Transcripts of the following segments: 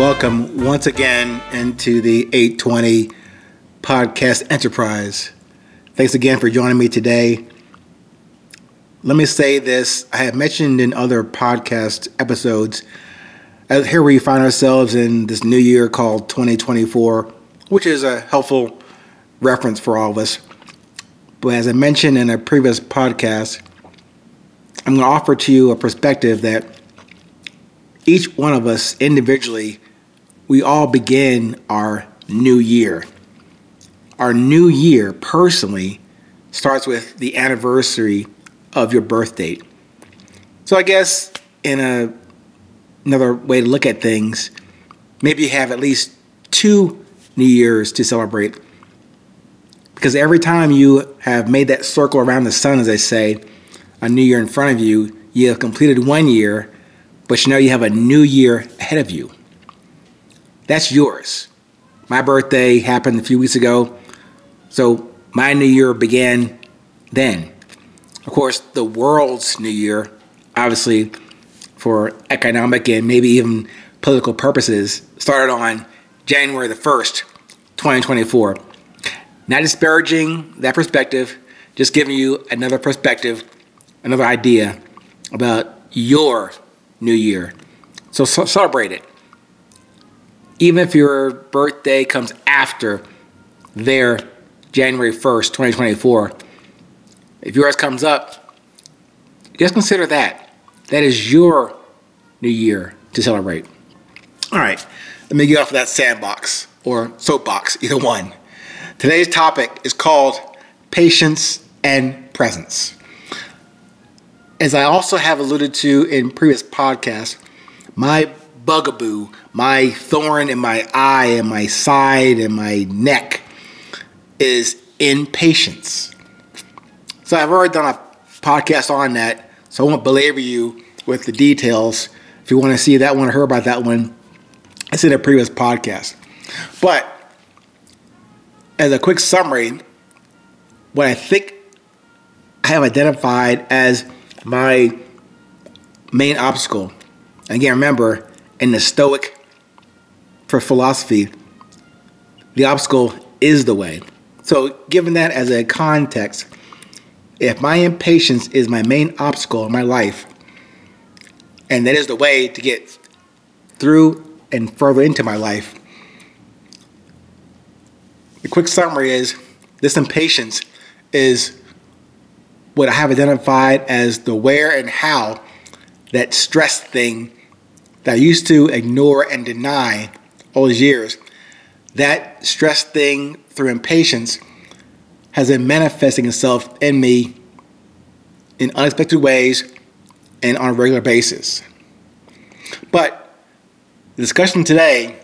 welcome once again into the 820 Podcast Enterprise. Thanks again for joining me today. Let me say this I have mentioned in other podcast episodes. As here we find ourselves in this new year called 2024, which is a helpful reference for all of us. But as I mentioned in a previous podcast, I'm going to offer to you a perspective that each one of us individually, we all begin our new year. Our new year personally starts with the anniversary of your birth date. So I guess in a, another way to look at things, maybe you have at least two New Years to celebrate. Because every time you have made that circle around the sun, as I say, a new year in front of you, you have completed one year, but you know you have a new year ahead of you. That's yours. My birthday happened a few weeks ago, so my new year began then. Of course, the world's new year, obviously, for economic and maybe even political purposes, started on January the 1st, 2024. Not disparaging that perspective, just giving you another perspective another idea about your new year. So, so celebrate it. Even if your birthday comes after their January 1st, 2024, if yours comes up, just consider that. That is your new year to celebrate. All right, let me get off of that sandbox or soapbox, either one. Today's topic is called patience and presence. As I also have alluded to in previous podcasts, my bugaboo, my thorn in my eye and my side and my neck is impatience. So I've already done a podcast on that, so I won't belabor you with the details. If you want to see that one or hear about that one, it's in a previous podcast. But as a quick summary, what I think I have identified as my main obstacle. Again, remember, in the Stoic for philosophy, the obstacle is the way. So, given that as a context, if my impatience is my main obstacle in my life, and that is the way to get through and further into my life, the quick summary is this impatience is what I have identified as the where and how that stress thing that I used to ignore and deny all these years, that stress thing through impatience has been manifesting itself in me in unexpected ways and on a regular basis. But the discussion today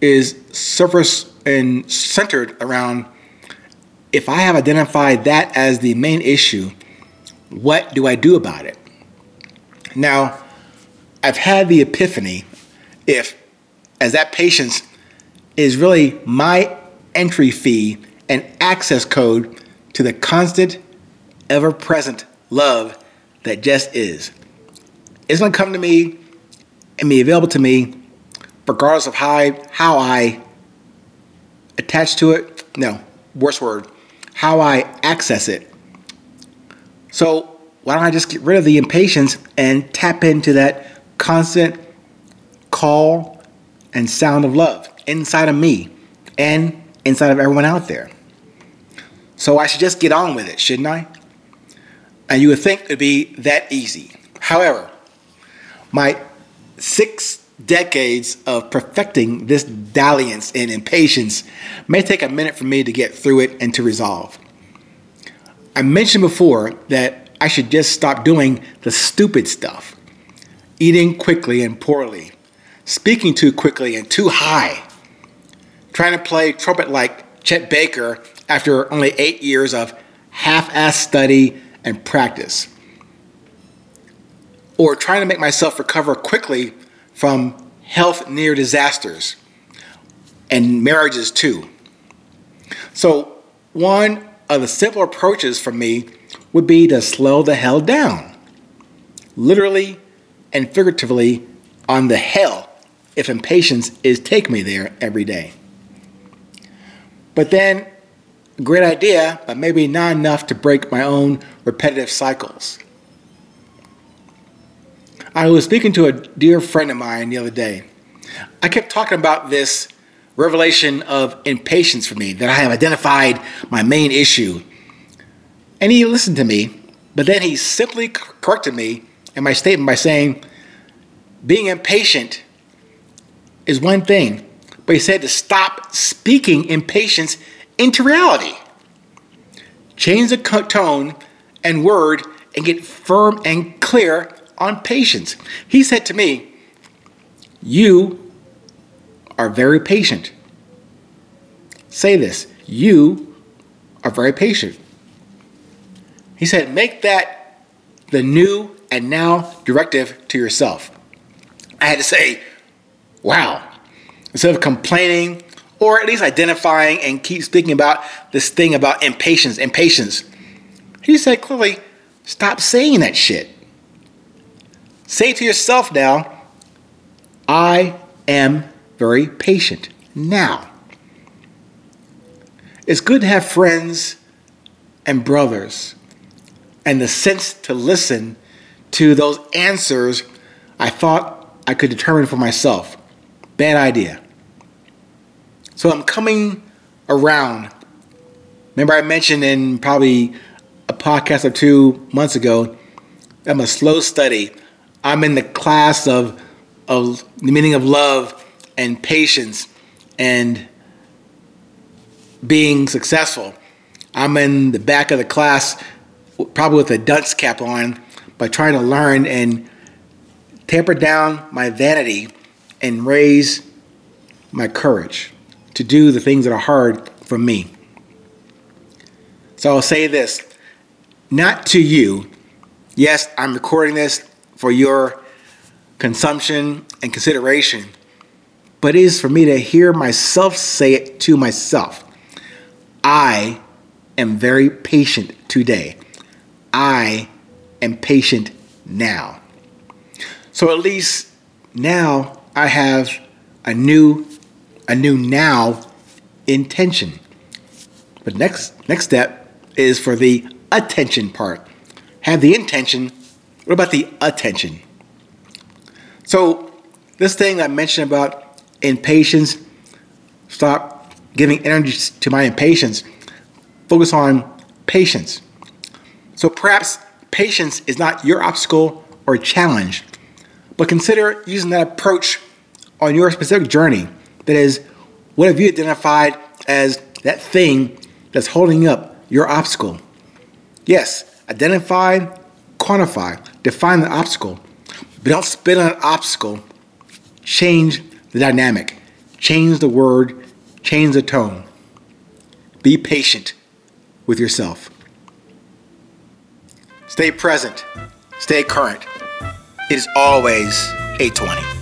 is surface and centered around if I have identified that as the main issue, what do I do about it? Now, I've had the epiphany if, as that patience is really my entry fee and access code to the constant, ever present love that just is. It's gonna come to me and be available to me regardless of how I, how I attach to it. No, worse word, how I access it. So why don't I just get rid of the impatience and tap into that constant call and sound of love inside of me and inside of everyone out there? So I should just get on with it, shouldn't I? And you would think it'd be that easy. However, my six decades of perfecting this dalliance and impatience may take a minute for me to get through it and to resolve. I mentioned before that I should just stop doing the stupid stuff eating quickly and poorly, speaking too quickly and too high, trying to play trumpet like Chet Baker after only eight years of half assed study and practice, or trying to make myself recover quickly from health near disasters and marriages too. So, one of the simple approaches for me would be to slow the hell down, literally and figuratively, on the hell if impatience is take me there every day. But then, great idea, but maybe not enough to break my own repetitive cycles. I was speaking to a dear friend of mine the other day. I kept talking about this revelation of impatience for me, that I have identified my main issue. And he listened to me, but then he simply corrected me in my statement by saying, being impatient is one thing, but he said to stop speaking impatience into reality. Change the tone and word and get firm and clear on patience. He said to me, You are very patient. Say this you are very patient. He said, Make that the new and now directive to yourself. I had to say, Wow. Instead of complaining or at least identifying and keep speaking about this thing about impatience, impatience, he said clearly, Stop saying that shit. Say to yourself now, I am very patient now. It's good to have friends and brothers and the sense to listen to those answers I thought I could determine for myself. Bad idea. So I'm coming around. Remember, I mentioned in probably a podcast or two months ago, I'm a slow study. I'm in the class of, of the meaning of love and patience and being successful. I'm in the back of the class, probably with a dunce cap on, but trying to learn and tamper down my vanity and raise my courage to do the things that are hard for me. So I'll say this not to you. Yes, I'm recording this for your consumption and consideration but it is for me to hear myself say it to myself. I am very patient today. I am patient now. So at least now I have a new a new now intention. But next next step is for the attention part. Have the intention. What about the attention? So this thing I mentioned about impatience, stop giving energy to my impatience, focus on patience. So perhaps patience is not your obstacle or challenge, but consider using that approach on your specific journey. That is, what have you identified as that thing that's holding up your obstacle? Yes, identify, quantify, define the obstacle, but don't spin on an obstacle. Change the dynamic, change the word, change the tone. Be patient with yourself. Stay present, stay current. It is always 820.